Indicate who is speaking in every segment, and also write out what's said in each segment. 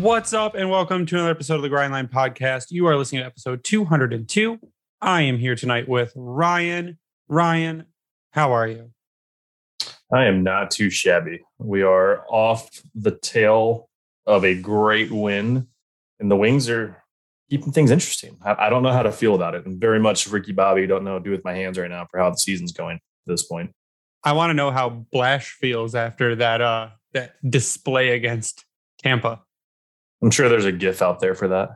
Speaker 1: What's up, and welcome to another episode of the Grindline Podcast. You are listening to episode 202. I am here tonight with Ryan. Ryan, how are you?
Speaker 2: I am not too shabby. We are off the tail of a great win, and the Wings are keeping things interesting. I, I don't know how to feel about it. I'm very much Ricky Bobby. Don't know what to do with my hands right now for how the season's going at this point.
Speaker 1: I want to know how Blash feels after that uh that display against Tampa.
Speaker 2: I'm sure there's a GIF out there for that.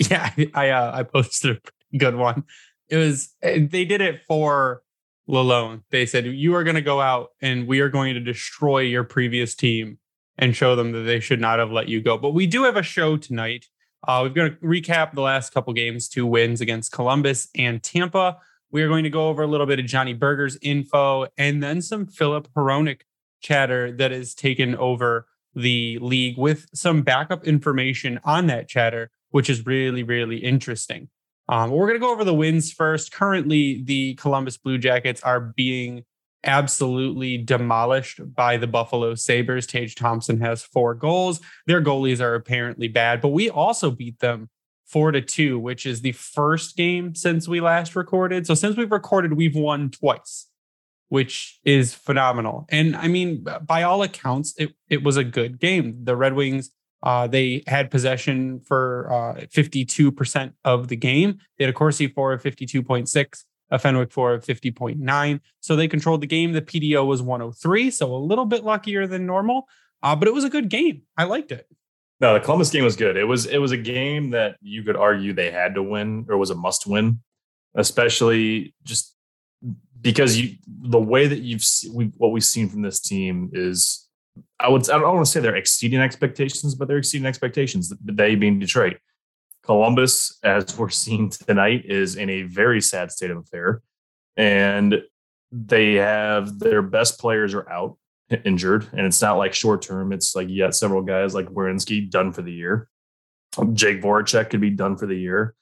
Speaker 1: Yeah, I uh, I posted a good one. It was eh, they did it for Lalonde. They said you are going to go out and we are going to destroy your previous team and show them that they should not have let you go. But we do have a show tonight. Uh, we're going to recap the last couple games, two wins against Columbus and Tampa. We are going to go over a little bit of Johnny Berggren's info and then some Filip Hronek chatter that has taken over the league with some backup information on that chatter, which is really, really interesting. Um, we're going to go over the wins first. Currently, the Columbus Blue Jackets are being absolutely demolished by the Buffalo Sabres. Tage Thompson has four goals. Their goalies are apparently bad, but we also beat them four to two, which is the first game since we last recorded. So since we've recorded, we've won twice which is phenomenal. And I mean, by all accounts, it, it was a good game. The Red Wings, uh, they had possession for uh, 52% of the game. They had a Corsi for of 52.6, a Fenwick for of 50.9. So they controlled the game. The PDO was 103, so a little bit luckier than normal, uh, but it was a good game. I liked it.
Speaker 2: No, the Columbus game was good. It was it was a game that you could argue they had to win or was a must win, especially just because you the way that you've we, what we've seen from this team is I would I don't want to say they're exceeding expectations, but they're exceeding expectations. They being Detroit, Columbus, as we're seeing tonight, is in a very sad state of affair, and they have their best players are out injured, and it's not like short term. It's like you got several guys like Werenski done for the year. Jake Voracek could be done for the year.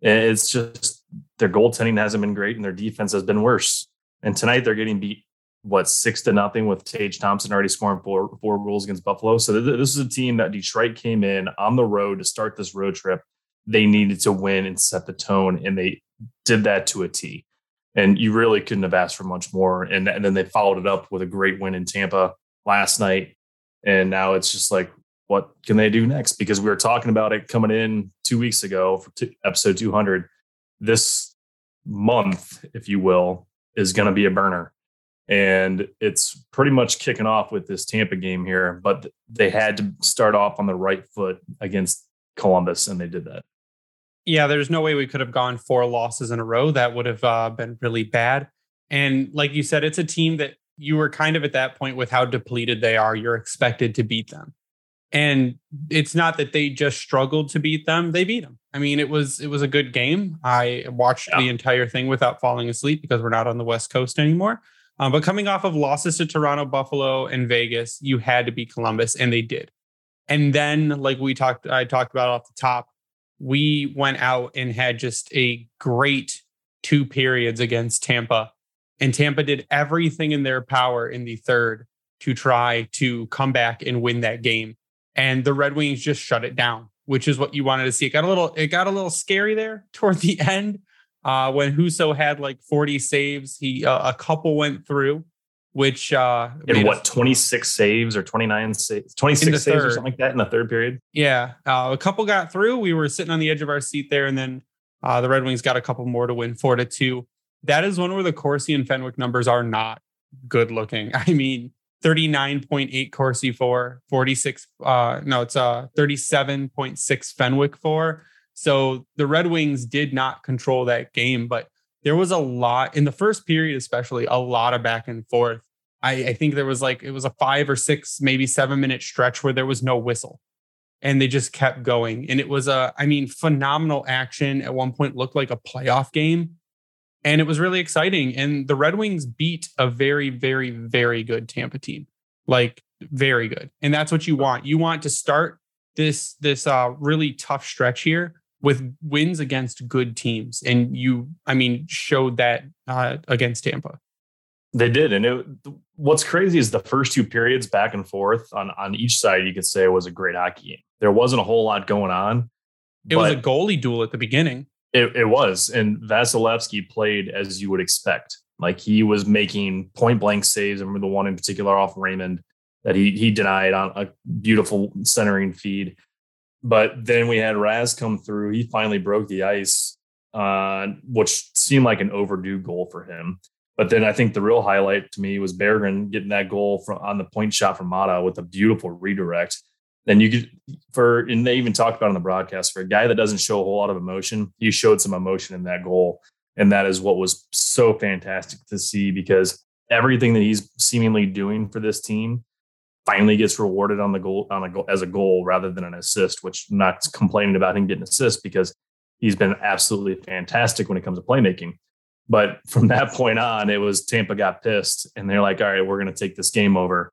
Speaker 2: It's just their goaltending hasn't been great and their defense has been worse. And tonight they're getting beat what six to nothing with Tage Thompson already scoring four four goals against Buffalo. So th- this is a team that Detroit came in on the road to start this road trip. They needed to win and set the tone, and they did that to a T. And you really couldn't have asked for much more. And, and then they followed it up with a great win in Tampa last night. And now it's just like, what can they do next? Because we were talking about it coming in two weeks ago for episode 200 this month, if you will, is going to be a burner. And it's pretty much kicking off with this Tampa game here, but they had to start off on the right foot against Columbus, and they did that.
Speaker 1: Yeah, there's no way we could have gone four losses in a row. That would have uh, been really bad. And like you said, it's a team that you were kind of at that point with how depleted they are. You're expected to beat them. And it's not that they just struggled to beat them; they beat them. I mean, it was it was a good game. I watched yeah. the entire thing without falling asleep because we're not on the West Coast anymore. Um, but coming off of losses to Toronto, Buffalo, and Vegas, you had to beat Columbus, and they did. And then, like we talked, I talked about off the top, we went out and had just a great two periods against Tampa. And Tampa did everything in their power in the third to try to come back and win that game. And the Red Wings just shut it down, which is what you wanted to see. It got a little, it got a little scary there toward the end uh, when Husso had like 40 saves. He uh, a couple went through, which uh,
Speaker 2: in what 26 saves or 29 saves, 26 saves third. or something like that in the third period.
Speaker 1: Yeah, uh, a couple got through. We were sitting on the edge of our seat there, and then uh, the Red Wings got a couple more to win four to two. That is one where the Corsi and Fenwick numbers are not good looking. I mean, 39.8 Corsi for, 46, uh, no, it's uh 37.6 Fenwick for. So the Red Wings did not control that game, but there was a lot in the first period, especially a lot of back and forth. I, I think there was like it was a five or six, maybe seven minute stretch where there was no whistle and they just kept going. And it was a, I mean, phenomenal action. At one point, looked like a playoff game, and it was really exciting. And the Red Wings beat a very, very, very good Tampa team, like very good. And that's what you want. You want to start this this uh, really tough stretch here with wins against good teams, and you, I mean, showed that uh, against Tampa.
Speaker 2: They did, and it, what's crazy is the first two periods back and forth on on each side. You could say was a great hockey game. There wasn't a whole lot going on.
Speaker 1: It was a goalie duel at the beginning.
Speaker 2: It, it was, and Vasilevskiy played as you would expect. Like he was making point blank saves. I remember the one in particular off Raymond that he he denied on a beautiful centering feed. But then we had Raz come through. He finally broke the ice, uh, which seemed like an overdue goal for him. But then I think the real highlight to me was Berggren getting that goal from on the point shot from Maatta with a beautiful redirect. Then you could for and they even talked about on the broadcast for a guy that doesn't show a whole lot of emotion, he showed some emotion in that goal. And that is what was so fantastic to see because everything that he's seemingly doing for this team finally gets rewarded on the goal on a goal as a goal rather than an assist, which not complaining about him getting assist because he's been absolutely fantastic when it comes to playmaking. But from that point on, it was Tampa got pissed and they're like, all right, we're going to take this game over.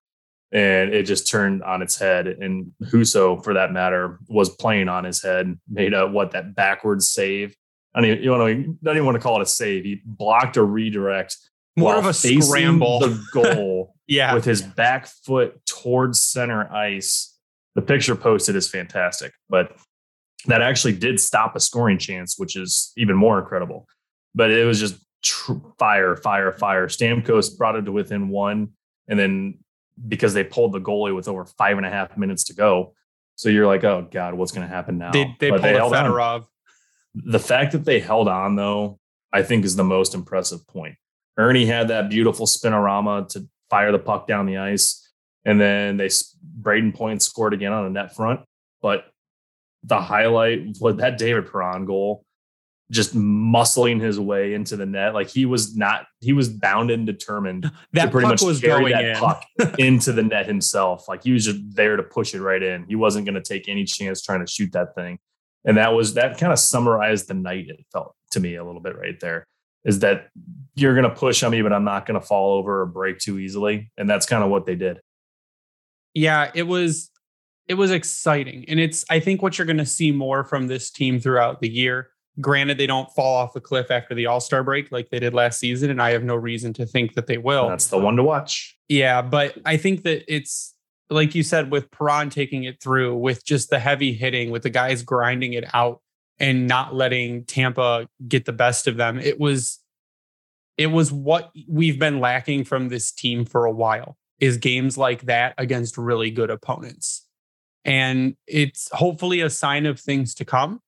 Speaker 2: And it just turned on its head. And Husso, for that matter, was playing on his head, made a what that backwards save. I don't even, you want to, don't even want to call it a save. He blocked a redirect.
Speaker 1: More of a scramble.
Speaker 2: The goal
Speaker 1: yeah.
Speaker 2: with his back foot towards center ice. The picture posted is fantastic, but that actually did stop a scoring chance, which is even more incredible but it was just tr- fire, fire, fire. Stamkos brought it to within one, and then because they pulled the goalie with over five and a half minutes to go, so you're like, oh god, what's going to happen now?
Speaker 1: They they but pulled they a Fedorov. On.
Speaker 2: The fact that they held on, though, I think is the most impressive point. Erne had that beautiful spinorama to fire the puck down the ice, and then they Brayden Point scored again on a net front. But the highlight was that David Perron goal just muscling his way into the net. Like he was not, he was bound and determined
Speaker 1: that
Speaker 2: to pretty
Speaker 1: much
Speaker 2: was
Speaker 1: carry
Speaker 2: that
Speaker 1: in.
Speaker 2: puck into the net himself. Like he was just there to push it right in. He wasn't going to take any chance trying to shoot that thing. And that was that kind of summarized the night. It felt to me a little bit right there. Is that you're going to push on me, but I'm not going to fall over or break too easily. And that's kind of what they did.
Speaker 1: Yeah, it was it was exciting. And it's I think what you're going to see more from this team throughout the year Granted, they don't fall off the cliff after the All Star break like they did last season, and I have no reason to think that they will.
Speaker 2: That's the one to watch.
Speaker 1: Yeah, but I think that it's like you said with Perron taking it through, with just the heavy hitting, with the guys grinding it out and not letting Tampa get the best of them. It was it was what we've been lacking from this team for a while is games like that against really good opponents. And it's hopefully a sign of things to come.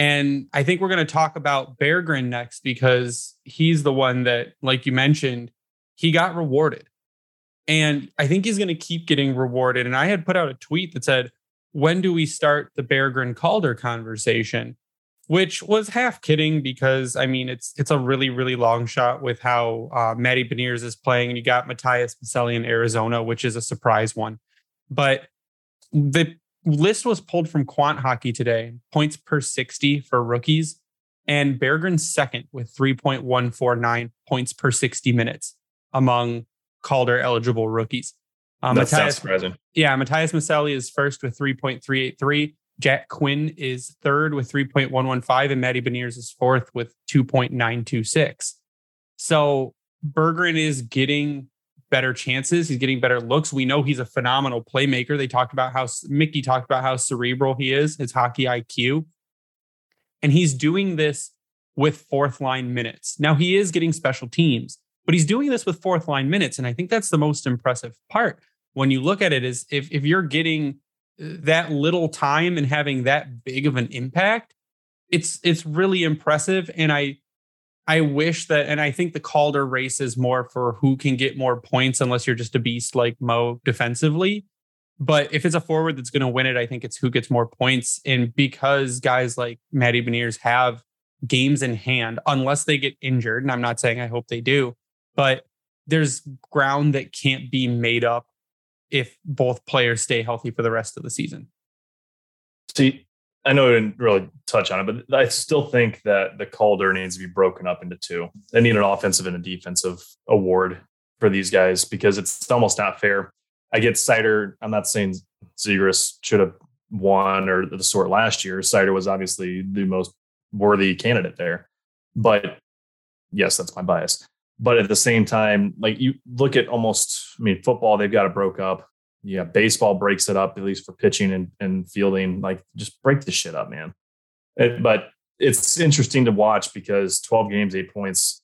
Speaker 1: And I think we're going to talk about Berggren next because he's the one that, like you mentioned, he got rewarded. And I think he's going to keep getting rewarded. And I had put out a tweet that said, when do we start the Berggren Calder conversation? Which was half kidding because I mean it's it's a really really long shot with how uh, Matty Beniers is playing, and you got Matias Maccelli in Arizona, which is a surprise one. But the list was pulled from Quant Hockey today, points per 60 for rookies, and Berggren's second with 3.149 points per 60 minutes among Calder eligible rookies.
Speaker 2: Um, that Matias, surprising.
Speaker 1: Yeah, Matias Maccelli is first with 3.383. Jack Quinn is third with 3.115, and Matty Beniers is fourth with 2.926. So Berggren is getting better chances. He's getting better looks. We know he's a phenomenal playmaker. They talked about how Mickey talked about how cerebral he is, his hockey IQ. And he's doing this with fourth line minutes. Now he is getting special teams, but he's doing this with fourth line minutes. And I think that's the most impressive part when you look at it is if, if you're getting uh, that little time and having that big of an impact, it's it's really impressive. And I I wish that, and I think the Calder race is more for who can get more points, unless you're just a beast like Mo defensively. But if it's a forward that's going to win it, I think it's who gets more points. And because guys like Matty Beniers have games in hand, unless they get injured, and I'm not saying I hope they do, but there's ground that can't be made up if both players stay healthy for the rest of the season.
Speaker 2: See, I know I didn't really touch on it, but I still think that the Calder needs to be broken up into two. They need an offensive and a defensive award for these guys because it's almost not fair. I get Seider. I'm not saying Zegras should have won or the sort last year. Seider was obviously the most worthy candidate there. But yes, that's my bias. But at the same time, like you look at almost, I mean, football, they've got it broke up yeah, baseball breaks it up at least for pitching and, and fielding. Like, just break the shit up, man. It, but it's interesting to watch because 12 games, eight points.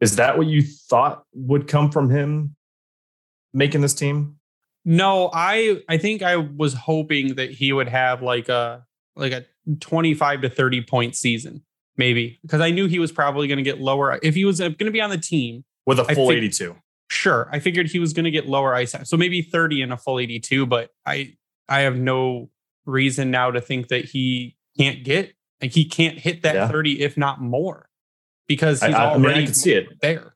Speaker 2: Is that what you thought would come from him making this team?
Speaker 1: No, I I think I was hoping that he would have like a like a 25 to 30 point season, maybe because I knew he was probably going to get lower if he was uh, going to be on the team
Speaker 2: with a full 82.
Speaker 1: Sure, I figured he was going to get lower ice so maybe 30 in a full 82. But I I have no reason now to think that he can't get like he can't hit that yeah. 30 if not more because he's I, I already
Speaker 2: mean, I can see it
Speaker 1: there.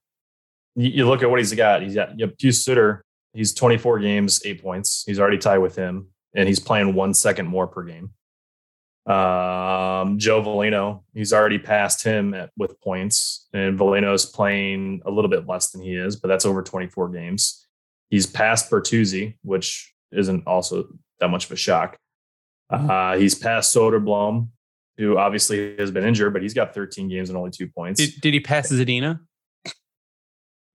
Speaker 2: You, look at what he's got. He's got you have Pius Suter. He's 24 games, eight points. He's already tied with him, and he's playing one second more per game. Um, Joe Veleno, he's already passed him at, with points, and is playing a little bit less than he is, but that's over 24 games. He's passed Bertuzzi, which isn't also that much of a shock. Uh, he's passed Soderblom, who obviously has been injured, but he's got 13 games and only two points.
Speaker 1: Did, did he pass Zadina?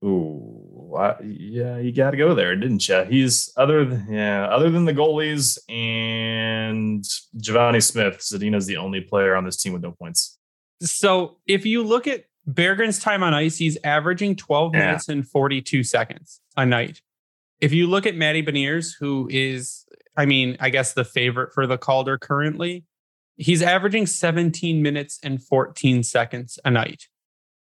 Speaker 2: Ooh, I, yeah, you got to go there, didn't you? He's other than yeah, other than the goalies and Givani Smith, Zadina's the only player on this team with no points.
Speaker 1: So if you look at Berggren's time on ice, he's averaging 12 yeah. minutes and 42 seconds a night. If you look at Matty Beniers, who is, I mean, I guess the favorite for the Calder currently, he's averaging 17 minutes and 14 seconds a night.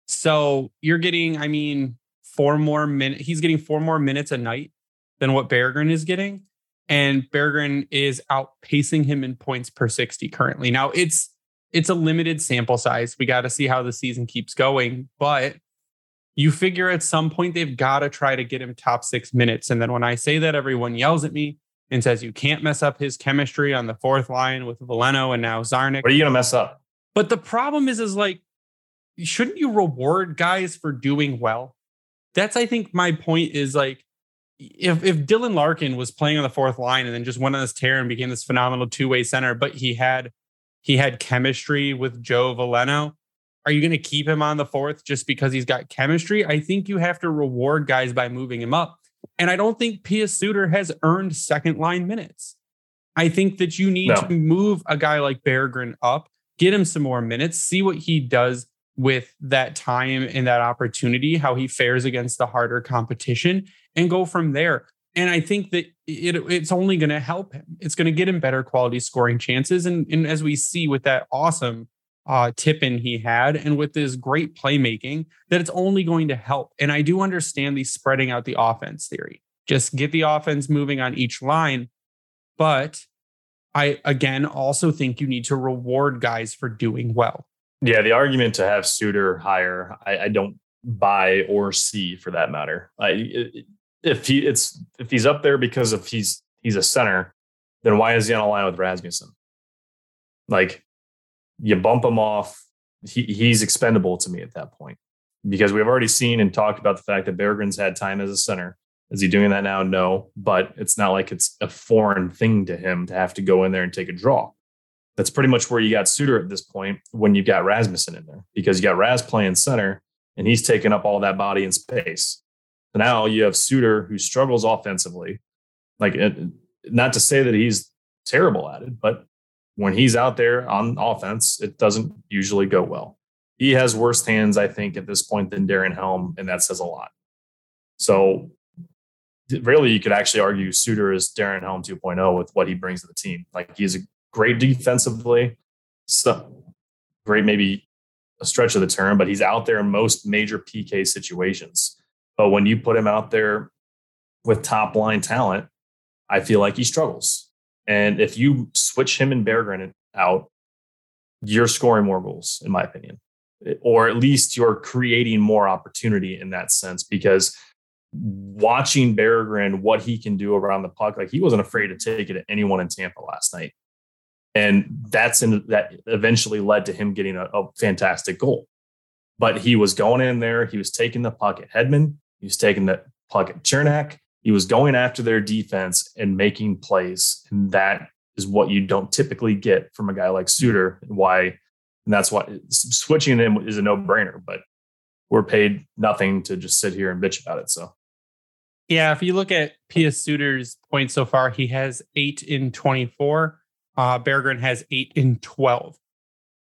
Speaker 1: So you're getting, I mean, four more minutes. He's getting four more minutes a night than what Berggren is getting. And Berggren is outpacing him in points per 60 currently. Now it's it's a limited sample size. We got to see how the season keeps going. But you figure at some point they've got to try to get him top six minutes. And then when I say that, everyone yells at me and says you can't mess up his chemistry on the fourth line with Veleno and now Czarnik.
Speaker 2: What are you gonna mess up?
Speaker 1: But the problem is, is like, shouldn't you reward guys for doing well? That's I think my point is like if if Dylan Larkin was playing on the fourth line and then just went on this tear and became this phenomenal two way center, but he had he had chemistry with Joe Veleno. Are you going to keep him on the fourth just because he's got chemistry? I think you have to reward guys by moving him up. And I don't think Pius Suter has earned second line minutes. I think that you need no. to move a guy like Berggren up, get him some more minutes, see what he does with that time and that opportunity, how he fares against the harder competition, and go from there. And I think that it, it's only going to help him. It's going to get him better quality scoring chances. And, and as we see with that awesome uh, tip in he had, and with this great playmaking, that it's only going to help. And I do understand the spreading out the offense theory. Just get the offense moving on each line. But I, again, also think you need to reward guys for doing well.
Speaker 2: Yeah, the argument to have Suter higher, I, I don't buy or see for that matter. I, if he it's if he's up there because if he's he's a center, then why is he on a line with Rasmussen? Like you bump him off, he, he's expendable to me at that point because we've already seen and talked about the fact that Berggren's had time as a center. Is he doing that now? No, but it's not like it's a foreign thing to him to have to go in there and take a draw that's pretty much where you got Suter at this point when you've got Rasmussen in there because you got Raz playing center and he's taking up all that body and space. So now you have Suter who struggles offensively. Like, not to say that he's terrible at it, but when he's out there on offense, it doesn't usually go well. He has worse hands, I think, at this point than Darren Helm, and that says a lot. So, really, you could actually argue Suter is Darren Helm 2.0 with what he brings to the team. Like, he's a great defensively, so great, maybe a stretch of the term, but he's out there in most major PK situations. But when you put him out there with top line talent, I feel like he struggles. And if you switch him and Berggren out, you're scoring more goals, in my opinion, or at least you're creating more opportunity in that sense. Because watching Berggren, what he can do around the puck, like he wasn't afraid to take it at anyone in Tampa last night, and that's in that eventually led to him getting a, a fantastic goal. But he was going in there, he was taking the puck at Hedman, he was taking the puck at Cernak, he was going after their defense and making plays. And that is what you don't typically get from a guy like Suter. And why, and that's why switching him is a no brainer, but we're paid nothing to just sit here and bitch about it. So,
Speaker 1: yeah, if you look at Pius Suter's points so far, he has eight in 24. Uh, Berggren has eight in 12.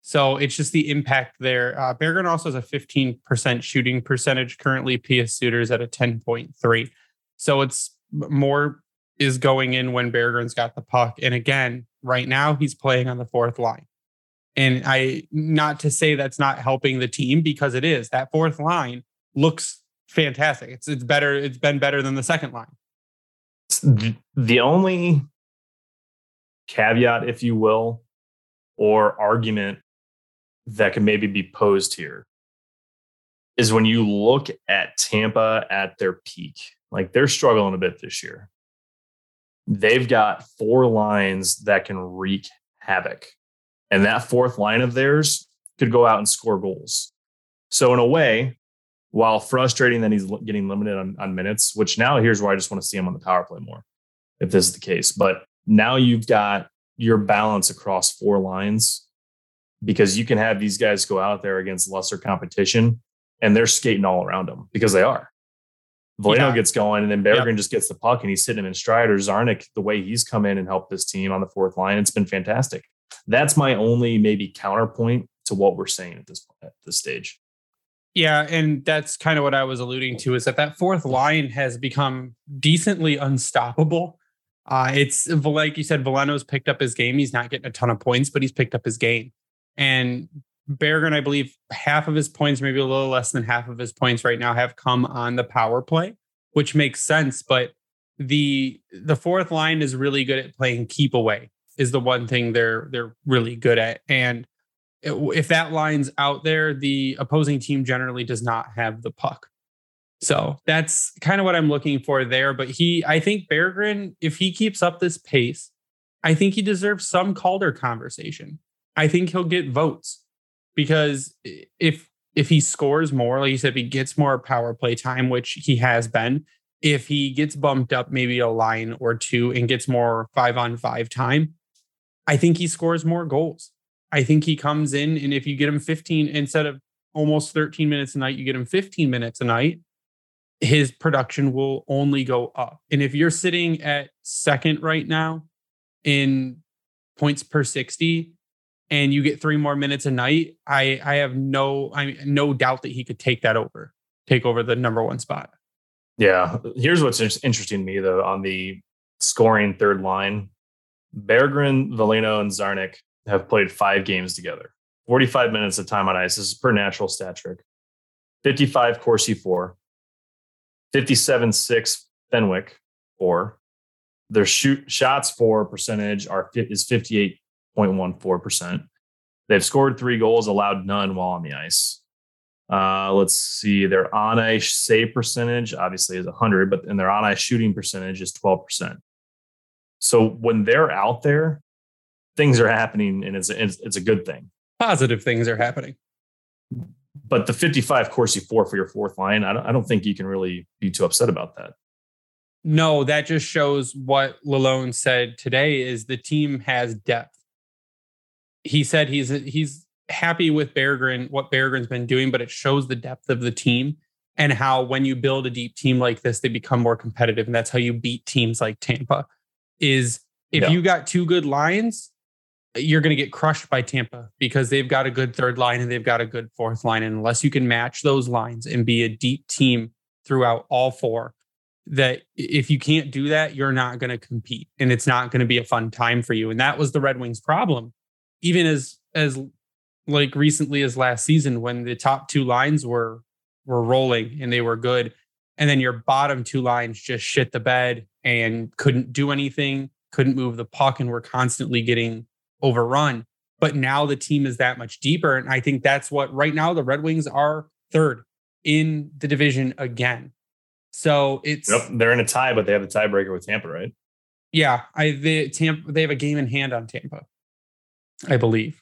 Speaker 1: So it's just the impact there. Uh, Berggren also has a 15% shooting percentage currently. Pius Suter's at a 10.3. So it's more is going in when Berggren's got the puck. And again, right now he's playing on the fourth line. And I not to say that's not helping the team because it is. That fourth line looks fantastic. It's it's better. It's been better than the second line.
Speaker 2: The only caveat, if you will, or argument that could maybe be posed here is when you look at Tampa at their peak like they're struggling a bit this year. They've got four lines that can wreak havoc. And that fourth line of theirs could go out and score goals. So, in a way, while frustrating that he's getting limited on, on minutes, which now here's where I just want to see him on the power play more, if this is the case. But now you've got your balance across four lines because you can have these guys go out there against lesser competition and they're skating all around them because they are. Veleno yeah. gets going, and then Berggren yep. just gets the puck and he's hitting him in stride. Or Czarnik, the way he's come in and helped this team on the fourth line, it's been fantastic. That's my only maybe counterpoint to what we're saying at this point, at this stage.
Speaker 1: Yeah, and that's kind of what I was alluding to is that that fourth line has become decently unstoppable. Uh, it's like you said, Veleno's picked up his game. He's not getting a ton of points, but he's picked up his game. And Berggren, I believe half of his points, maybe a little less than half of his points right now have come on the power play, which makes sense. But the the fourth line is really good at playing keep away is the one thing they're they're really good at. And if that line's out there, the opposing team generally does not have the puck. So that's kind of what I'm looking for there. But he, I think Berggren, if he keeps up this pace, I think he deserves some Calder conversation. I think he'll get votes because if if he scores more, like you said, if he gets more power play time, which he has been, if he gets bumped up maybe a line or two and gets more five on five time, I think he scores more goals. I think he comes in and if you get him 15 instead of almost 13 minutes a night, you get him 15 minutes a night, his production will only go up. And if you're sitting at second right now in points per 60, and you get three more minutes a night, I I have no I no doubt that he could take that over, take over the number one spot.
Speaker 2: Yeah, here's what's interesting to me though on the scoring third line, Berggren, Veleno, and Czarnik have played five games together. 45 minutes of time on ice. This is per natural stat trick. 55 Corsi for, 57 6 Fenwick four. Their shoot shots for percentage are is 58 0.14%. They've scored three goals, allowed none while on the ice. Uh, let's see, their on ice save percentage obviously is 100, but and their on ice shooting percentage is 12%. So when they're out there, things are happening and it's, it's, it's a good thing.
Speaker 1: Positive things are happening.
Speaker 2: But the 55 Corsi four for your fourth line, I don't, I don't think you can really be too upset about that.
Speaker 1: No, that just shows what Lalonde said today is the team has depth he said he's he's happy with Berggren, what Berggren's been doing, but it shows the depth of the team and how when you build a deep team like this, they become more competitive. And that's how you beat teams like Tampa. Is if yeah. you got two good lines, you're going to get crushed by Tampa because they've got a good third line and they've got a good fourth line. And unless you can match those lines and be a deep team throughout all four, that if you can't do that, you're not going to compete and it's not going to be a fun time for you. And that was the Red Wings problem. Even as as like recently as last season when the top two lines were were rolling and they were good and then your bottom two lines just shit the bed and couldn't do anything, couldn't move the puck and were constantly getting overrun. But now the team is that much deeper and I think that's what right now the Red Wings are third in the division again. So it's
Speaker 2: yep, they're in a tie, but they have a tiebreaker with Tampa, right?
Speaker 1: Yeah, I the Tampa they have a game in hand on Tampa, I believe.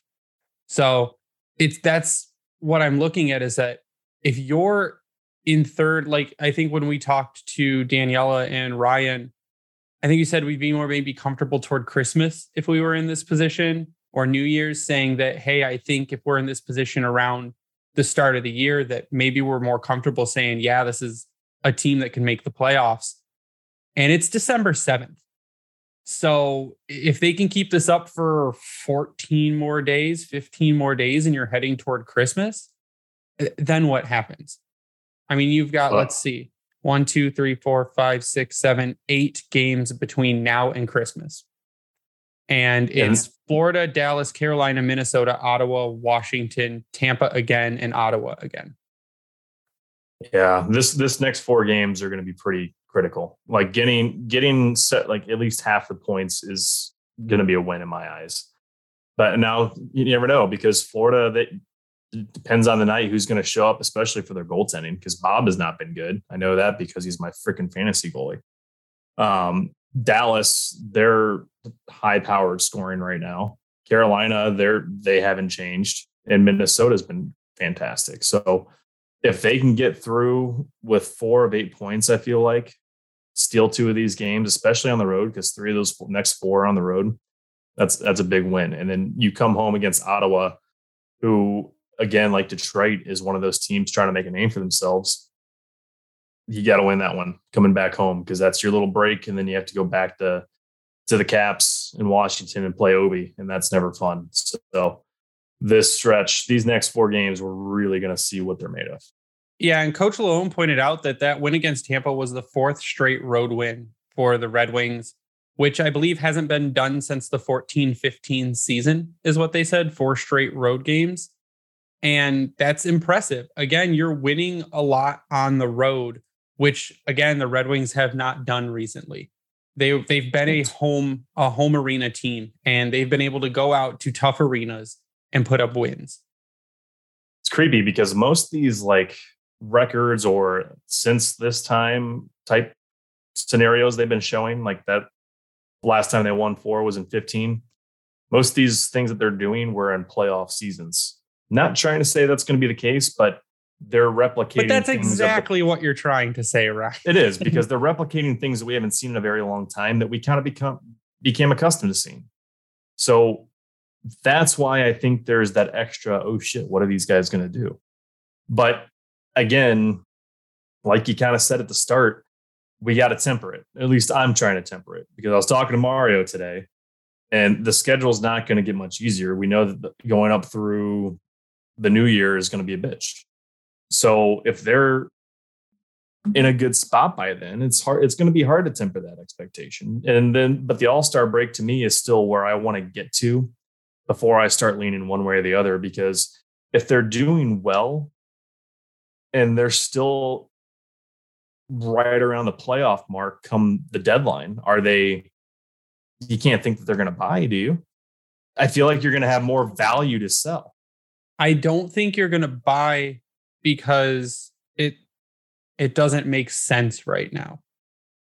Speaker 1: So it's that's what I'm looking at is that if you're in third, like I think when we talked to Daniela and Ryan, I think you said we'd be more maybe comfortable toward Christmas if we were in this position or New Year's, saying that, hey, I think if we're in this position around the start of the year, that maybe we're more comfortable saying, yeah, this is a team that can make the playoffs. And it's December 7th. So if they can keep this up for 14 more days, 15 more days, and you're heading toward Christmas, eh, then what happens? I mean, you've got, let's see, one, two, three, four, five, six, seven, eight games between now and Christmas. And it's yeah. Florida, Dallas, Carolina, Minnesota, Ottawa, Washington, Tampa again, and Ottawa again.
Speaker 2: Yeah, this this next four games are going to be pretty critical. Like getting getting set like at least half the points is going to be a win in my eyes. But now you never know because Florida that depends on the night who's going to show up, especially for their goaltending. Because Bob has not been good. I know that because he's my freaking fantasy goalie. Um, Dallas, they're high powered scoring right now. Carolina, they're they haven't changed, and Minnesota's been fantastic. So if they can get through with four of eight points, I feel like steal two of these games, especially on the road, because three of those next four on the road, that's that's a big win. And then you come home against Ottawa, who again, like Detroit, is one of those teams trying to make a name for themselves. You got to win that one coming back home because that's your little break, and then you have to go back to to the Caps in Washington and play Ovi, and that's never fun. So this stretch, these next four games, we're really going to see what they're made of.
Speaker 1: Yeah, and Coach Lalonde pointed out that that win against Tampa was the fourth straight road win for the Red Wings, which I believe hasn't been done since the 14 15 season, is what they said, four straight road games. And that's impressive. Again, you're winning a lot on the road, which again, the Red Wings have not done recently. They, they've been a home a home arena team and they've been able to go out to tough arenas and put up wins.
Speaker 2: It's creepy because most of these like records or since this time type scenarios they've been showing, like that last time they won four was in 15. Most of these things that they're doing were in playoff seasons. Not trying to say that's going to be the case, but they're replicating. But
Speaker 1: that's exactly the, what you're trying to say, right?
Speaker 2: It is because they're replicating things that we haven't seen in a very long time that we kind of become became accustomed to seeing. So that's why I think there's that extra, oh shit, what are these guys going to do? But again, like you kind of said at the start, we got to temper it. At least I'm trying to temper it because I was talking to Mario today and the schedule's not going to get much easier. We know that going up through the new year is going to be a bitch. So if they're in a good spot by then, it's hard. It's going to be hard to temper that expectation. And then, but the All Star break to me is still where I want to get to before I start leaning one way or the other. Because if they're doing well and they're still right around the playoff mark come the deadline, are they? You can't think that they're going to buy, do you? I feel like you're going to have more value to sell.
Speaker 1: I don't think you're going to buy because it it doesn't make sense right now.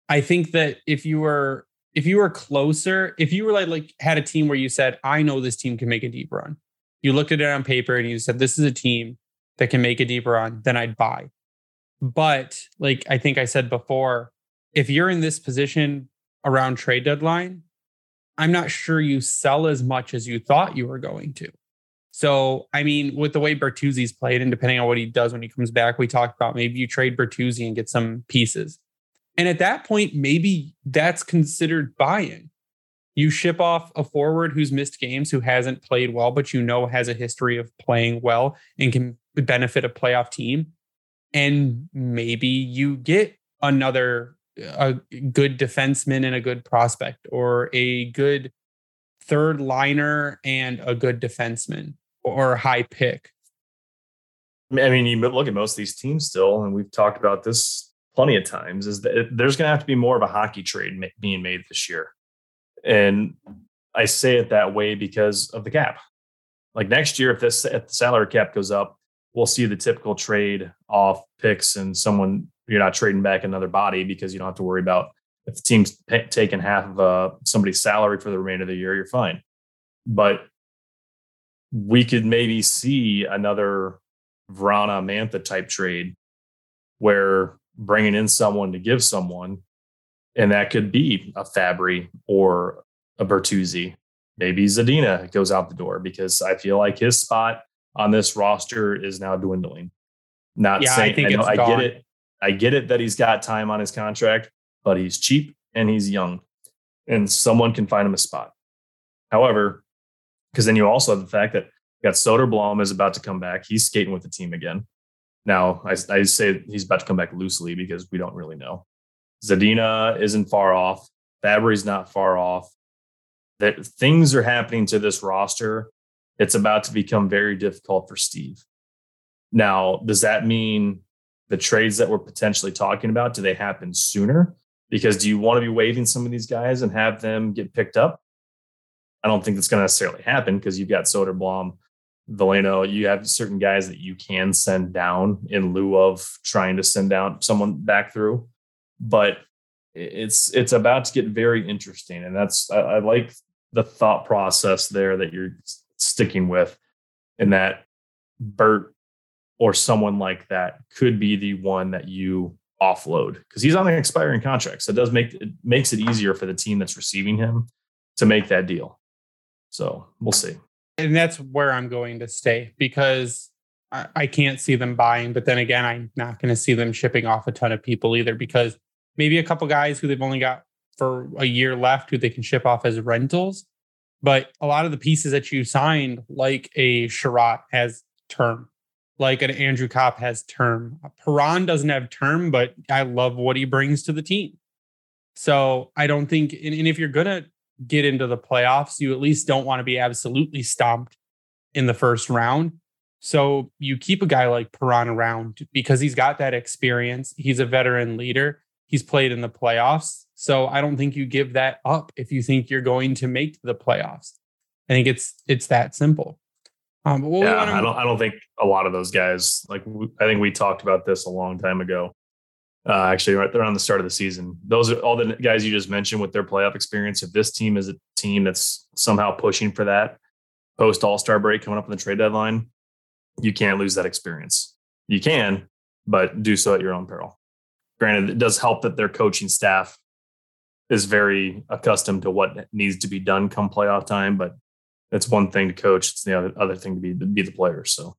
Speaker 1: I think that if you were if you were closer, if you were like, like had a team where you said, I know this team can make a deep run, you looked at it on paper and you said, this is a team that can make a deep run, then I'd buy. But like I think I said before, if you're in this position around trade deadline, I'm not sure you sell as much as you thought you were going to. So, I mean, with the way Bertuzzi's played and depending on what he does when he comes back, we talked about maybe you trade Bertuzzi and get some pieces. And at that point, maybe that's considered buying. You ship off a forward who's missed games, who hasn't played well, but you know has a history of playing well and can benefit a playoff team. And maybe you get another a good defenseman and a good prospect, or a good third liner and a good defenseman, or high pick.
Speaker 2: I mean, you look at most of these teams still, and we've talked about this plenty of times. Is that there's going to have to be more of a hockey trade being made this year, and I say it that way because of the cap. Like next year, if this if the salary cap goes up, we'll see the typical trade off picks and someone you're not trading back another body because you don't have to worry about if the team's p- taking half of uh, somebody's salary for the remainder of the year, you're fine. But we could maybe see another Vrana Mantha type trade where bringing in someone to give someone, and that could be a Fabbri or a Bertuzzi. Maybe Zadina goes out the door because I feel like his spot on this roster is now dwindling. Not yeah, saying I, I, know, I get it. I get it that he's got time on his contract, but he's cheap and he's young, and someone can find him a spot. However, because then you also have the fact that you got Soderblom is about to come back. He's skating with the team again. Now, I, I say he's about to come back loosely because we don't really know. Zadina isn't far off. Fabbri's not far off. That things are happening to this roster it's about to become very difficult for Steve. Now, does that mean the trades that we're potentially talking about, do they happen sooner? Because do you want to be waiving some of these guys and have them get picked up? I don't think that's going to necessarily happen because you've got Soderblom, Veleno. You have certain guys that you can send down in lieu of trying to send down someone back through. But it's it's about to get very interesting, and that's I, I like the thought process there that you're sticking with, and that Bert or someone like that could be the one that you offload because he's on an expiring contract. So it does make it makes it easier for the team that's receiving him to make that deal. So we'll see.
Speaker 1: And that's where I'm going to stay because I, I can't see them buying. But then again, I'm not going to see them shipping off a ton of people either because maybe a couple guys who they've only got for a year left who they can ship off as rentals but a lot of the pieces that you signed, like a Chiarot, has term, like an Andrew Copp has term. Perron doesn't have term, but I love what he brings to the team. So I don't think, and, and if you're gonna get into the playoffs, you at least don't want to be absolutely stomped in the first round. So you keep a guy like Perron around because he's got that experience. He's a veteran leader. He's played in the playoffs. So I don't think you give that up if you think you're going to make the playoffs. I think it's it's that simple.
Speaker 2: Um, yeah. I don't. I don't think a lot of those guys. Like I think we talked about this a long time ago. Uh, actually, right there on the start of the season, those are all the guys you just mentioned with their playoff experience. If this team is a team that's somehow pushing for that post All Star break coming up on the trade deadline, you can't lose that experience. You can, but do so at your own peril. Granted, it does help that their coaching staff is very accustomed to what needs to be done come playoff time. But it's one thing to coach; it's the other, thing to be to be the player. So,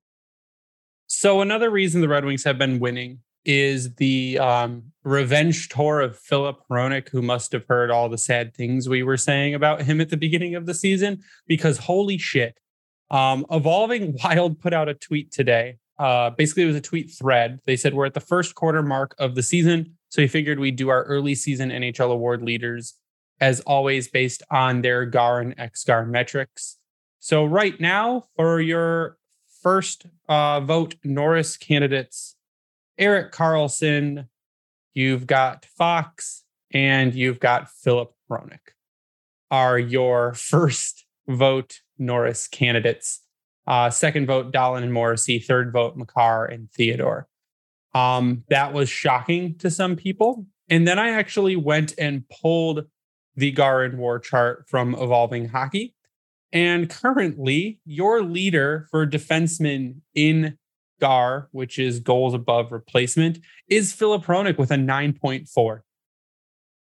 Speaker 1: so another reason the Red Wings have been winning is the um, revenge tour of Filip Hronek, who must have heard all the sad things we were saying about him at the beginning of the season. Because holy shit, um, Evolving Wild put out a tweet today. Uh, basically, it was a tweet thread. They said we're at the first quarter mark of the season. So we figured we'd do our early season NHL award leaders as always based on their GAR and XGAR metrics. So right now for your first uh, vote Norris candidates, Erik Karlsson, you've got Fox, and you've got Filip Hronek are your first vote Norris candidates. Uh, second vote, Dahlin and Morrissey. Third vote, Makar and Theodore. Um, that was shocking to some people. And then I actually went and pulled the GAR and WAR chart from Evolving Hockey. And currently, your leader for defensemen in GAR, which is goals above replacement, is Filip Hronek with a 9.4.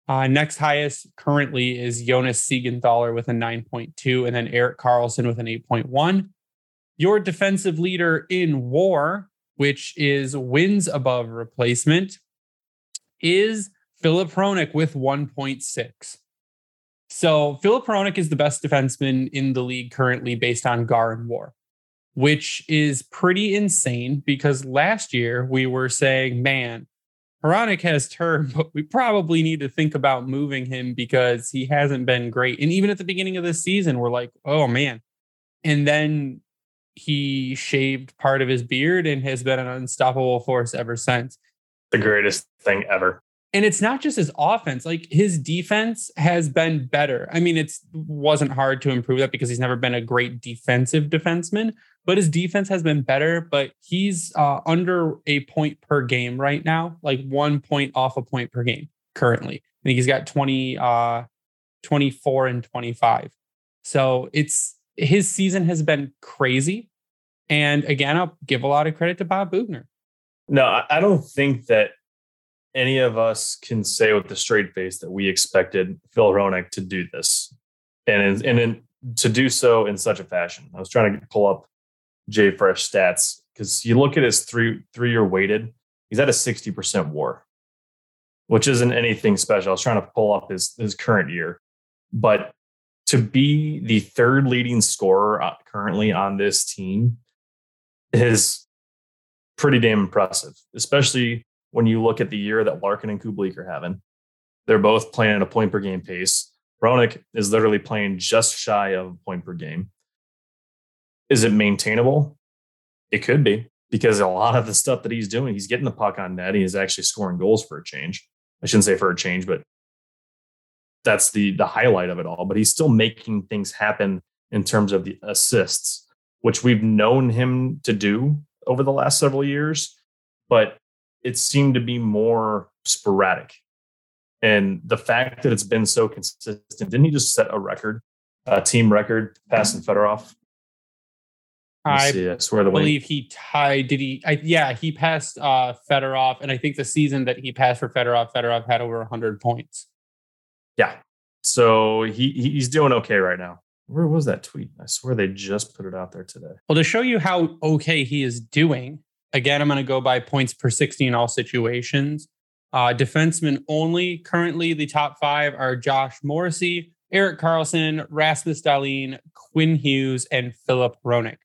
Speaker 1: Uh, next highest currently is Jonas Siegenthaler with a 9.2, and then Erik Karlsson with an 8.1. Your defensive leader in war, which is wins above replacement, is Filip Hronek with 1.6. So Filip Hronek is the best defenseman in the league currently based on GAR and WAR, which is pretty insane because last year we were saying, man, Hronek has turned, but we probably need to think about moving him because he hasn't been great. And even at the beginning of the season, we're like, oh man. And then he shaved part of his beard and has been an unstoppable force ever since.
Speaker 2: The greatest thing ever.
Speaker 1: And it's not just his offense, like his defense has been better. I mean, it wasn't hard to improve that because he's never been a great defensive defenseman, but his defense has been better. But he's uh, under a point per game right now, like one point off a point per game currently. I think he's got 20, uh, 24 and 25. So it's his season has been crazy. And again, I'll give a lot of credit to Bob Boughner.
Speaker 2: No, I don't think that any of us can say with a straight face that we expected Phil Hronek to do this, and and in, to do so in such a fashion. I was trying to pull up JFresh stats because you look at his three three year weighted, he's at a sixty percent WAR, which isn't anything special. I was trying to pull up his his current year, but to be the third leading scorer uh, currently on this team is pretty damn impressive, especially when you look at the year that Larkin and Kubalik are having. They're both playing at a point per game pace. Hronek is literally playing just shy of a point per game. Is it maintainable? It could be because a lot of the stuff that he's doing, he's getting the puck on net. He is actually scoring goals for a change. I shouldn't say for a change, but that's the the highlight of it all. But he's still making things happen in terms of the assists, which we've known him to do over the last several years. But it seemed to be more sporadic. And the fact that it's been so consistent, didn't he just set a record, a team record, passing Fedorov?
Speaker 1: I, see, I swear the believe he tied. Did he? I, yeah, he passed uh, Fedorov, and I think the season that he passed for Fedorov, Fedorov had over 100 points.
Speaker 2: Yeah, so he he's doing okay right now. Where was that tweet? I swear they just put it out there today.
Speaker 1: Well, to show you how okay he is doing, Again, I'm going to go by points per 60 in all situations. Uh, defensemen only. Currently, the top five are Josh Morrissey, Erik Karlsson, Rasmus Dahlin, Quinn Hughes, and Filip Hronek.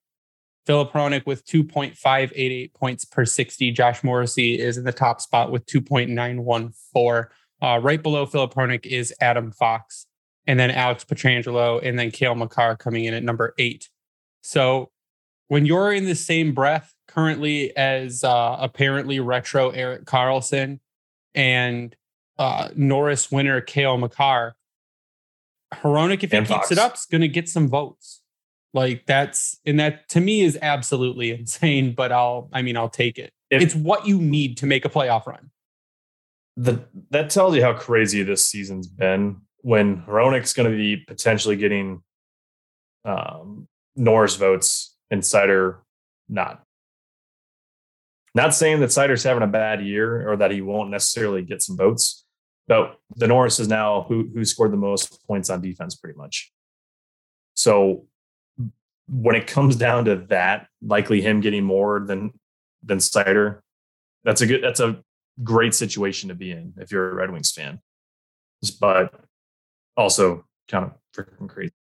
Speaker 1: Filip Hronek with 2.588 points per 60. Josh Morrissey is in the top spot with 2.914. Uh, right below Filip Hronek is Adam Fox, and then Alex Pietrangelo, and then Cale Makar coming in at number eight. So when you're in the same breath currently as uh, apparently retro Erik Karlsson and uh, Norris winner Cale Makar. Hronek, if he and keeps Fox. it up, is going to get some votes. Like that's and that to me is absolutely insane. But I'll, I mean, I'll take it. If, it's what you need to make a playoff run.
Speaker 2: The that tells you how crazy this season's been. When Hronek's going to be potentially getting um, Norris votes and Seider not. Not saying that Seider's having a bad year or that he won't necessarily get some votes, but the Norris is now who who scored the most points on defense, pretty much. So when it comes down to that, likely him getting more than than Seider, that's a good that's a great situation to be in if you're a Red Wings fan. But also kind of freaking crazy.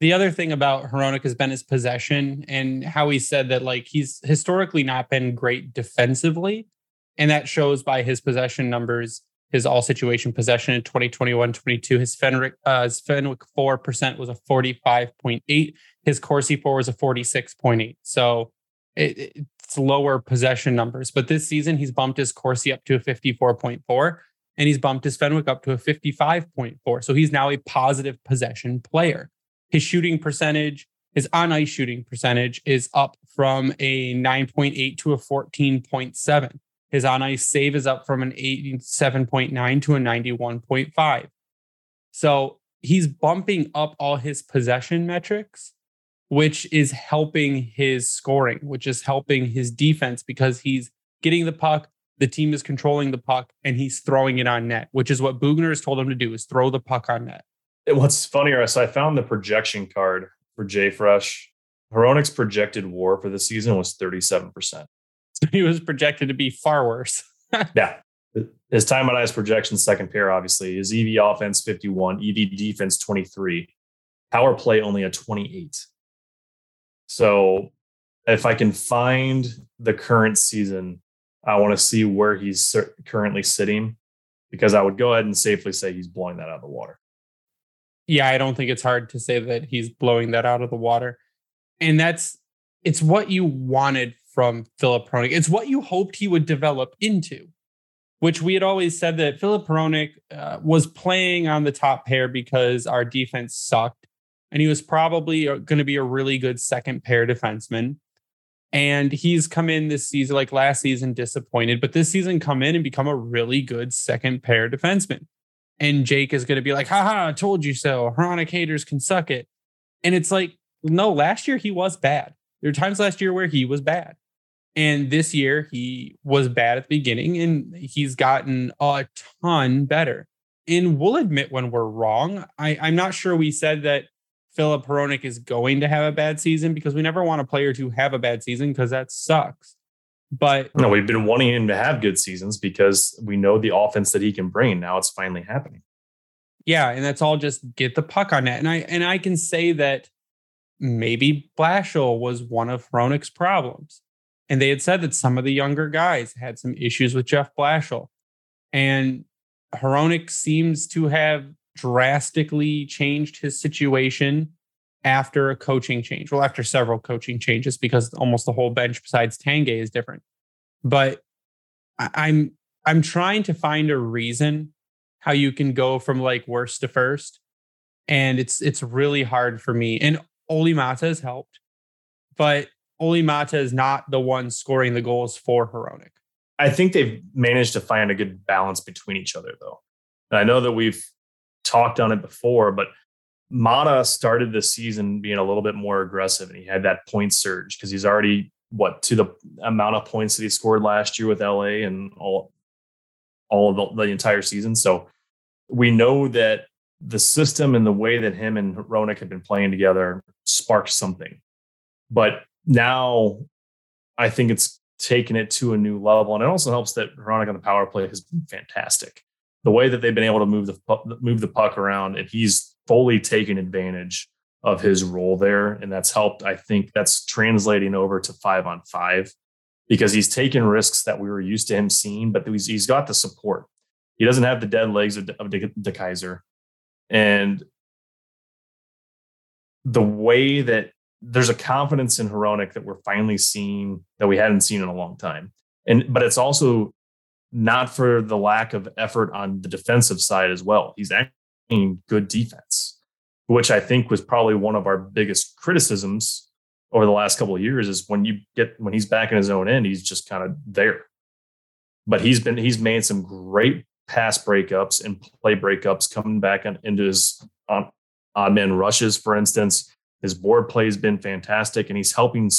Speaker 1: The other thing about Hronek has been his possession and how he said that like he's historically not been great defensively. And that shows by his possession numbers, his all situation possession in 2021 22. His Fenwick, uh, his Fenwick for% was a 45.8. His Corsi for was a 46.8. So it, it's lower possession numbers. But this season, he's bumped his Corsi up to a 54.4 and he's bumped his Fenwick up to a 55.4. So he's now a positive possession player. His shooting percentage, his on ice shooting percentage is up from a 9.8 to a 14.7. His on ice save is up from an 87.9 to a 91.5. So he's bumping up all his possession metrics, which is helping his scoring, which is helping his defense because he's getting the puck. The team is controlling the puck and he's throwing it on net, which is what Boughner has told him to do is throw the puck on net
Speaker 2: what's funnier is I found the projection card for JFresh Hronek's projected WAR for the season was 37%.
Speaker 1: He was projected to be far worse.
Speaker 2: yeah. His time on ice projection, second pair, obviously. His EV offense, 51, EV defense, 23. Power play only a 28. So if I can find the current season, I want to see where he's currently sitting because I would go ahead and safely say he's blowing that out of the water.
Speaker 1: Yeah, I don't think it's hard to say that he's blowing that out of the water. And that's it's what you wanted from Filip Hronek. It's what you hoped he would develop into, which we had always said that Filip Hronek uh, was playing on the top pair because our defense sucked. And he was probably going to be a really good second pair defenseman. And he's come in this season, like last season, disappointed, but this season come in and become a really good second pair defenseman. And Jake is going to be like, haha, I told you so. Hronek haters can suck it. And it's like, no, last year he was bad. There were times last year where he was bad. And this year he was bad at the beginning and he's gotten a ton better. And we'll admit when we're wrong. I, I'm not sure we said that Filip Hronek is going to have a bad season because we never want a player to have a bad season because that sucks. But
Speaker 2: no, we've been wanting him to have good seasons because we know the offense that he can bring. Now it's finally happening.
Speaker 1: Yeah, and that's all just get the puck on net. And I and I can say that maybe Blashill was one of Hronek's problems. And they had said that some of the younger guys had some issues with Jeff Blashill. And Hronek seems to have drastically changed his situation after a coaching change. Well, after several coaching changes, because almost the whole bench besides Tanguay is different. But I'm I'm trying to find a reason how you can go from like worst to first. And it's it's really hard for me. And Olli Maatta has helped, but Olli Maatta is not the one scoring the goals for Hronek.
Speaker 2: I think they've managed to find a good balance between each other, though. I know that we've talked on it before, but Maatta started the season being a little bit more aggressive, and he had that point surge because he's already what to the amount of points that he scored last year with LA and all all the, the entire season. So we know that the system and the way that him and Hronek have been playing together sparked something. But now I think it's taken it to a new level. And it also helps that Hronek on the power play has been fantastic. The way that they've been able to move the move the puck around, and he's fully taken advantage of his role there. And that's helped. I think that's translating over to five on five because he's taken risks that we were used to him seeing, but he's, he's got the support. He doesn't have the dead legs of, of De, DeKeyser. And the way that there's a confidence in Hronek that we're finally seeing that we hadn't seen in a long time. And but it's also not for the lack of effort on the defensive side as well. He's acting good defense, which I think was probably one of our biggest criticisms over the last couple of years is when you get when he's back in his own end, he's just kind of there. But he's been he's made some great pass breakups and play breakups coming back into his um, odd man rushes, for instance. His board play has been fantastic, and he's helping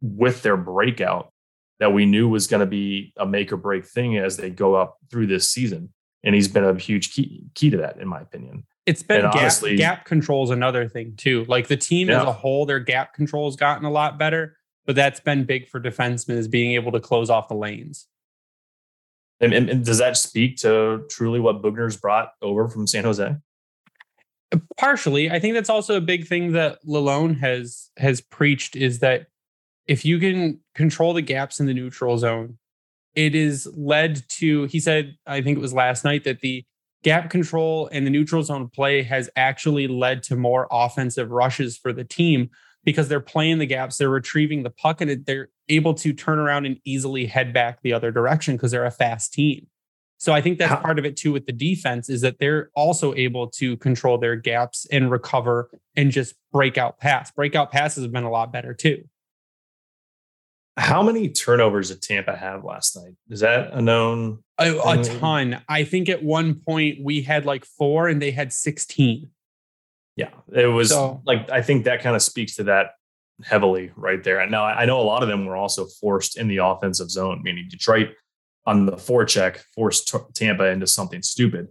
Speaker 2: with their breakout that we knew was going to be a make or break thing as they go up through this season. And he's been a huge key, key to that, in my opinion.
Speaker 1: It's been gap, honestly, gap control is another thing too. Like the team yeah. as a whole, their gap control has gotten a lot better, but that's been big for defensemen is being able to close off the lanes.
Speaker 2: And, and, and does that speak to truly what Boughner's brought over from San Jose?
Speaker 1: Partially, I think that's also a big thing that Lalonde has has preached is that if you can control the gaps in the neutral zone, it is led to. He said, I think it was last night that the gap control and the neutral zone play has actually led to more offensive rushes for the team because they're playing the gaps, they're retrieving the puck, and they're able to turn around and easily head back the other direction because they're a fast team. So I think that's part of it too with the defense is that they're also able to control their gaps and recover and just break out pass. Breakout passes have been a lot better too.
Speaker 2: How many turnovers did Tampa have last night? Is that a known?
Speaker 1: A, a ton. I think at one point we had like four and they had 16.
Speaker 2: Yeah, it was so, like, I think that kind of speaks to that heavily right there. And now I know a lot of them were also forced in the offensive zone, meaning Detroit on the forecheck forced Tampa into something stupid.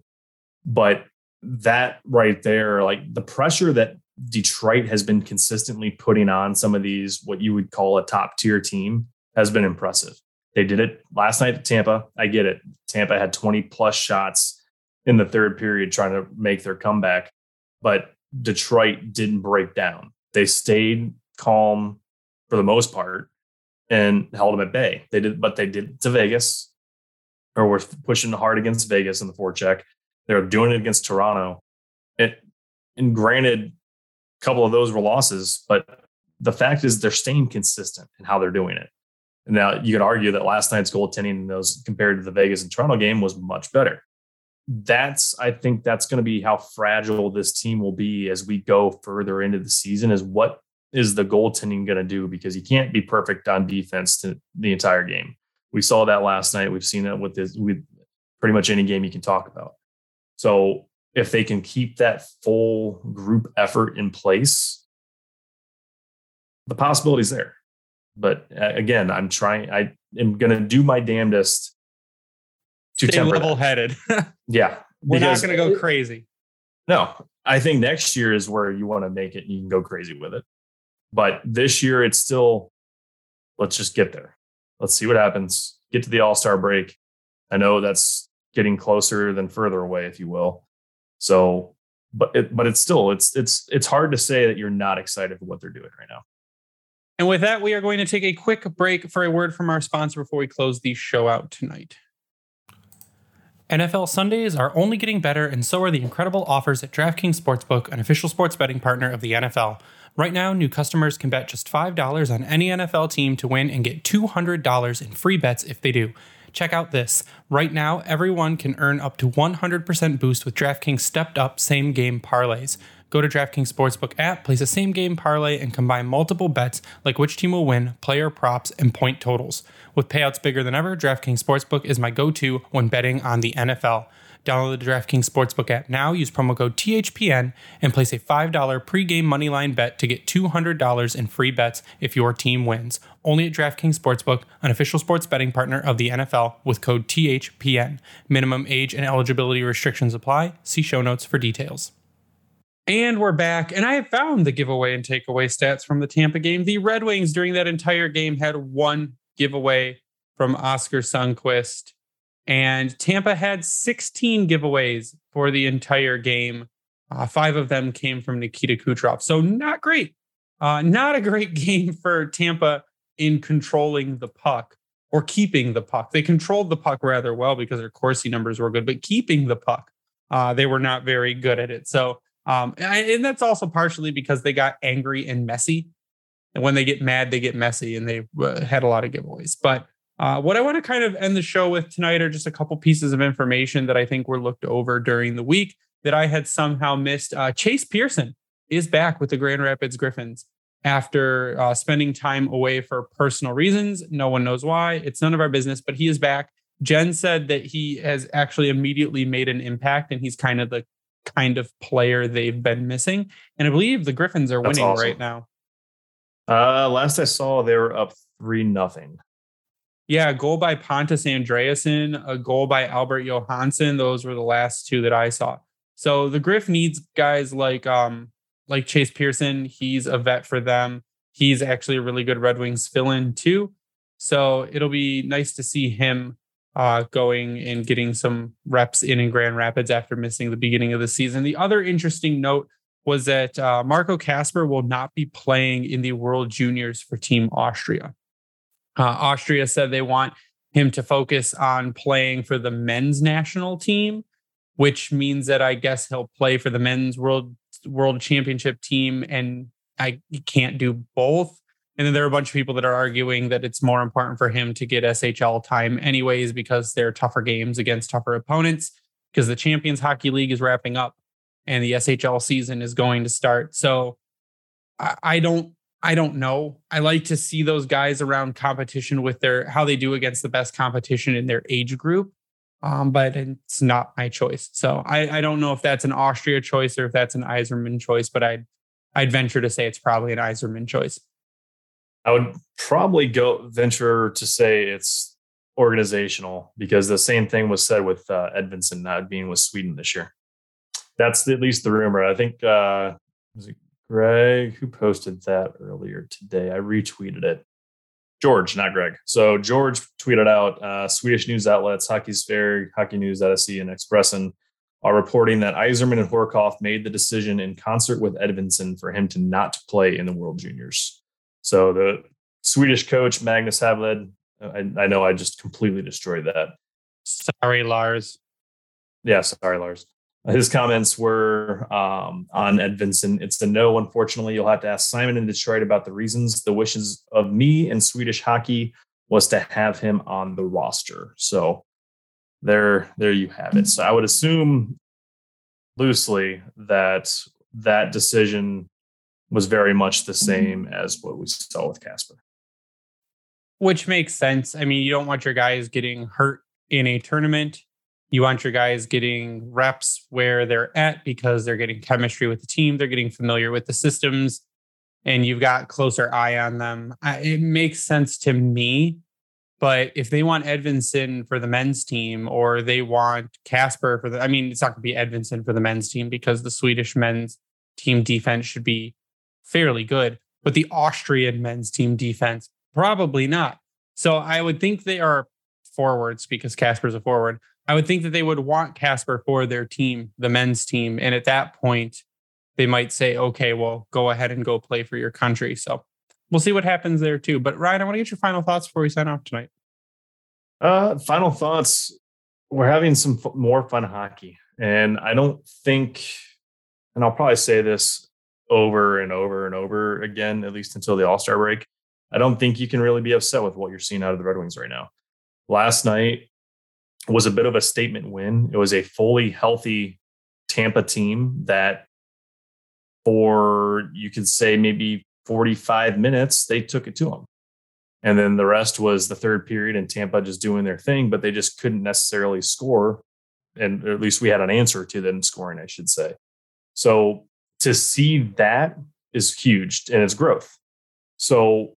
Speaker 2: But that right there, like the pressure that Detroit has been consistently putting on some of these, what you would call a top tier team, has been impressive. They did it last night at Tampa. I get it. Tampa had 20 plus shots in the third period trying to make their comeback, but Detroit didn't break down. They stayed calm for the most part and held them at bay. They did, but they did to Vegas, or were pushing hard against Vegas in the forecheck. They're doing it against Toronto. It, and granted, a couple of those were losses, but the fact is they're staying consistent in how they're doing it. Now you could argue that last night's goaltending in those compared to the Vegas and Toronto game was much better. That's I think that's going to be how fragile this team will be as we go further into the season. Is what is the goaltending going to do? Because you can't be perfect on defense to the entire game. We saw that last night. We've seen it with this with pretty much any game you can talk about. So if they can keep that full group effort in place, the possibility's there. But uh, again, I'm trying. I am going to do my damnedest
Speaker 1: to Stay level-headed.
Speaker 2: yeah,
Speaker 1: we're not going to go crazy.
Speaker 2: No, I think next year is where you want to make it. and You can go crazy with it. But this year, it's still. Let's just get there. Let's see what happens. Get to the All Star break. I know that's getting closer than further away, if you will. So, but it, but it's still it's it's it's hard to say that you're not excited for what they're doing right now.
Speaker 1: And with that, we are going to take a quick break for a word from our sponsor before we close the show out tonight. NFL Sundays are only getting better, and so are the incredible offers at DraftKings Sportsbook, an official sports betting partner of the NFL. Right now, new customers can bet just $5 on any NFL team to win and get $200 in free bets if they do. Check out this. Right now, everyone can earn up to 100% boost with DraftKings stepped up same game parlays. Go to DraftKings Sportsbook app, place a same game parlay, and combine multiple bets like which team will win, player props, and point totals. With payouts bigger than ever, DraftKings Sportsbook is my go to when betting on the NFL. Download the DraftKings Sportsbook app now, use promo code THPN, and place a $5 pregame moneyline bet to get $200 in free bets if your team wins. Only at DraftKings Sportsbook, an official sports betting partner of the NFL, with code THPN. Minimum age and eligibility restrictions apply. See show notes for details. And we're back. And I have found the giveaway and takeaway stats from the Tampa game. The Red Wings during that entire game had one giveaway from Oskar Sundqvist. And Tampa had 16 giveaways for the entire game. Uh, five of them came from Nikita Kucherov. So not great. Uh, not a great game for Tampa in controlling the puck or keeping the puck. They controlled the puck rather well because their Corsi numbers were good, but keeping the puck, uh, they were not very good at it. So um, and that's also partially because they got angry and messy. And when they get mad, they get messy, and they uh, had a lot of giveaways. But uh, what I want to kind of end the show with tonight are just a couple pieces of information that I think were looked over during the week that I had somehow missed. Uh, Chase Pearson is back with the Grand Rapids Griffins after uh, spending time away for personal reasons. No one knows why. It's none of our business, but he is back. Jen said that he has actually immediately made an impact and he's kind of the kind of player they've been missing. And I believe the Griffins are That's winning awesome. right now.
Speaker 2: Uh, last I saw, they were up three nothing.
Speaker 1: Yeah, a goal by Pontus Andreasson, a goal by Albert Johansson. Those were the last two that I saw. So the Griff needs guys like um like Chase Pearson. He's a vet for them. He's actually a really good Red Wings fill-in too. So it'll be nice to see him uh, going and getting some reps in in Grand Rapids after missing the beginning of the season. The other interesting note was that uh, Marco Kasper will not be playing in the World Juniors for Team Austria. Uh, Austria said they want him to focus on playing for the men's national team, which means that I guess he'll play for the men's world world championship team, and I can't do both. And then there are a bunch of people that are arguing that it's more important for him to get SHL time, anyways, because they're tougher games against tougher opponents, because the Champions Hockey League is wrapping up and the SHL season is going to start. So I, I don't I don't know. I like to see those guys around competition with their how they do against the best competition in their age group. Um, but it's not my choice. So I, I don't know if that's an Austria choice or if that's an Yzerman choice, but I'd I'd venture to say it's probably an Yzerman choice.
Speaker 2: I would probably go venture to say it's organizational because the same thing was said with uh, Edvinsson not being with Sweden this year. That's at least the rumor. I think uh, Greg, who posted that earlier today? I retweeted it. George, not Greg. So George tweeted out uh, Swedish news outlets Hockeysphere, Hockey News SE, and Expressen are reporting that Yzerman and Horcoff made the decision in concert with Edvinsson for him to not play in the World Juniors. So the Swedish coach Magnus Hävelid, I, I know I just completely destroyed that.
Speaker 1: Sorry, Lars.
Speaker 2: Yeah, sorry, Lars. His comments were um, on Edvinsson. It's a no. Unfortunately, you'll have to ask Simon in Detroit about the reasons. The wishes of me and Swedish hockey was to have him on the roster. So there, there you have it. So I would assume loosely that that decision was very much the same as what we saw with Kasper.
Speaker 1: Which makes sense. I mean, you don't want your guys getting hurt in a tournament. You want your guys getting reps where they're at because they're getting chemistry with the team, they're getting familiar with the systems, and you've got closer eye on them. It makes sense to me. But if they want Edvinsson for the men's team or they want Kasper for the, I mean, it's not going to be Edvinsson for the men's team because the Swedish men's team defense should be fairly good, but the Austrian men's team defense, probably not. So I would think they are forwards because Kasper's a forward. I would think that they would want Kasper for their team, the men's team. And at that point, they might say, okay, well, go ahead and go play for your country. So we'll see what happens there too. But Ryan, I want to get your final thoughts before we sign off tonight.
Speaker 2: Uh, final thoughts. We're having some f- more fun hockey. And I don't think, and I'll probably say this over and over and over again, at least until the All Star break. I don't think you can really be upset with what you're seeing out of the Red Wings right now. Last night was a bit of a statement win. It was a fully healthy Tampa team that, for you could say maybe 45 minutes, they took it to them. And then the rest was the third period and Tampa just doing their thing, but they just couldn't necessarily score. And at least we had an answer to them scoring, I should say. So to see that is huge and it's growth. So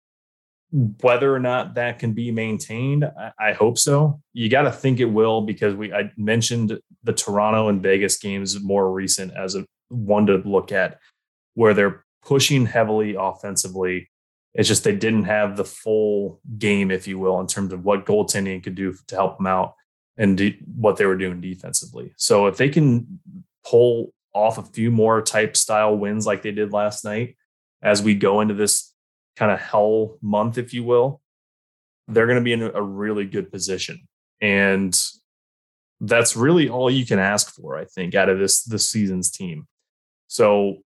Speaker 2: whether or not that can be maintained, I, I hope so. You got to think it will because we I mentioned the Toronto and Vegas games more recent as a one to look at where they're pushing heavily offensively. It's just they didn't have the full game, if you will, in terms of what goaltending could do to help them out and de- what they were doing defensively. So if they can pull off a few more type style wins like they did last night as we go into this kind of hell month, if you will, they're going to be in a really good position. And that's really all you can ask for, I think, out of this this season's team. So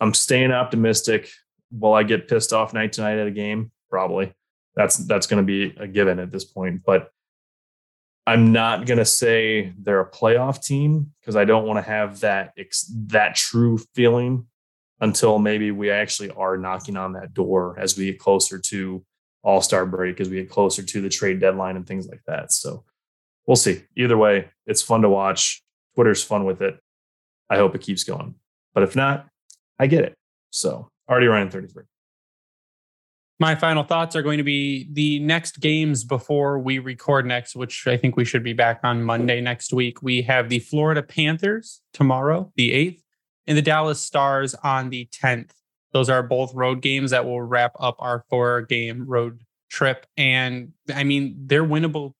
Speaker 2: I'm staying optimistic. Will I get pissed off night to night at a game? Probably. That's that's going to be a given at this point. But I'm not going to say they're a playoff team because I don't want to have that that true feeling until maybe we actually are knocking on that door as we get closer to All Star break, as we get closer to the trade deadline and things like that. So we'll see. Either way, it's fun to watch. Twitter's fun with it. I hope it keeps going. But if not, I get it. So already Ryan 33.
Speaker 1: My final thoughts are going to be the next games before we record next, which I think we should be back on Monday next week. We have the Florida Panthers tomorrow, the 8th, and the Dallas Stars on the 10th. Those are both road games that will wrap up our four game road trip. And I mean, they're winnable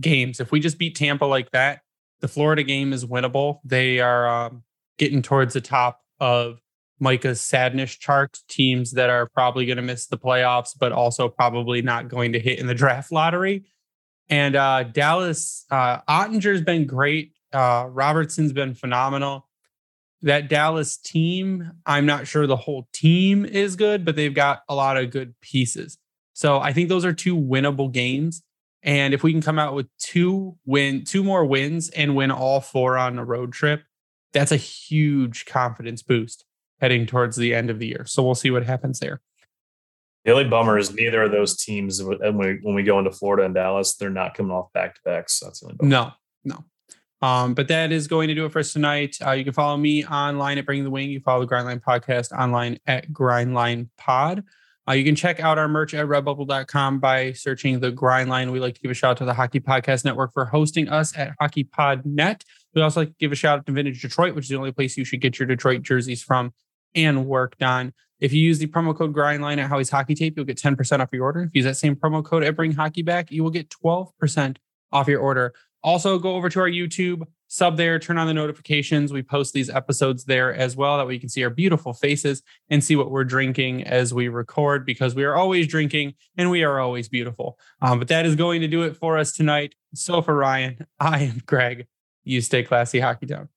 Speaker 1: games. If we just beat Tampa like that, the Florida game is winnable. They are um, getting towards the top of Micah's sadness chart teams that are probably going to miss the playoffs, but also probably not going to hit in the draft lottery. And uh, Dallas, uh, Oettinger's been great. Uh, Robertson's been phenomenal. That Dallas team, I'm not sure the whole team is good, but they've got a lot of good pieces. So I think those are two winnable games. And if we can come out with two win, two more wins and win all four on a road trip, that's a huge confidence boost heading towards the end of the year. So we'll see what happens there.
Speaker 2: The only bummer is neither of those teams when we when we go into Florida and Dallas, they're not coming off back to backs. So that's the only bummer.
Speaker 1: No, no. Um, but that is going to do it for us tonight. Uh, you can follow me online at Bring the Wing. You follow the Grindline Podcast online at Grindline Pod. Uh, you can check out our merch at redbubble.com by searching the Grindline. We like to give a shout out to the Hockey Podcast Network for hosting us at HockeyPodNet. We also like to give a shout out to Vintage Detroit, which is the only place you should get your Detroit jerseys from and worked on. If you use the promo code grindline at Howie's Hockey Tape, you'll get 10% off your order. If you use that same promo code at Bring Hockey Back, you will get 12% off your order. Also, go over to our YouTube, sub there, turn on the notifications. We post these episodes there as well. That way you can see our beautiful faces and see what we're drinking as we record because we are always drinking and we are always beautiful. Um, but that is going to do it for us tonight. So for Ryan, I am Greg. You stay classy, Hockey Town.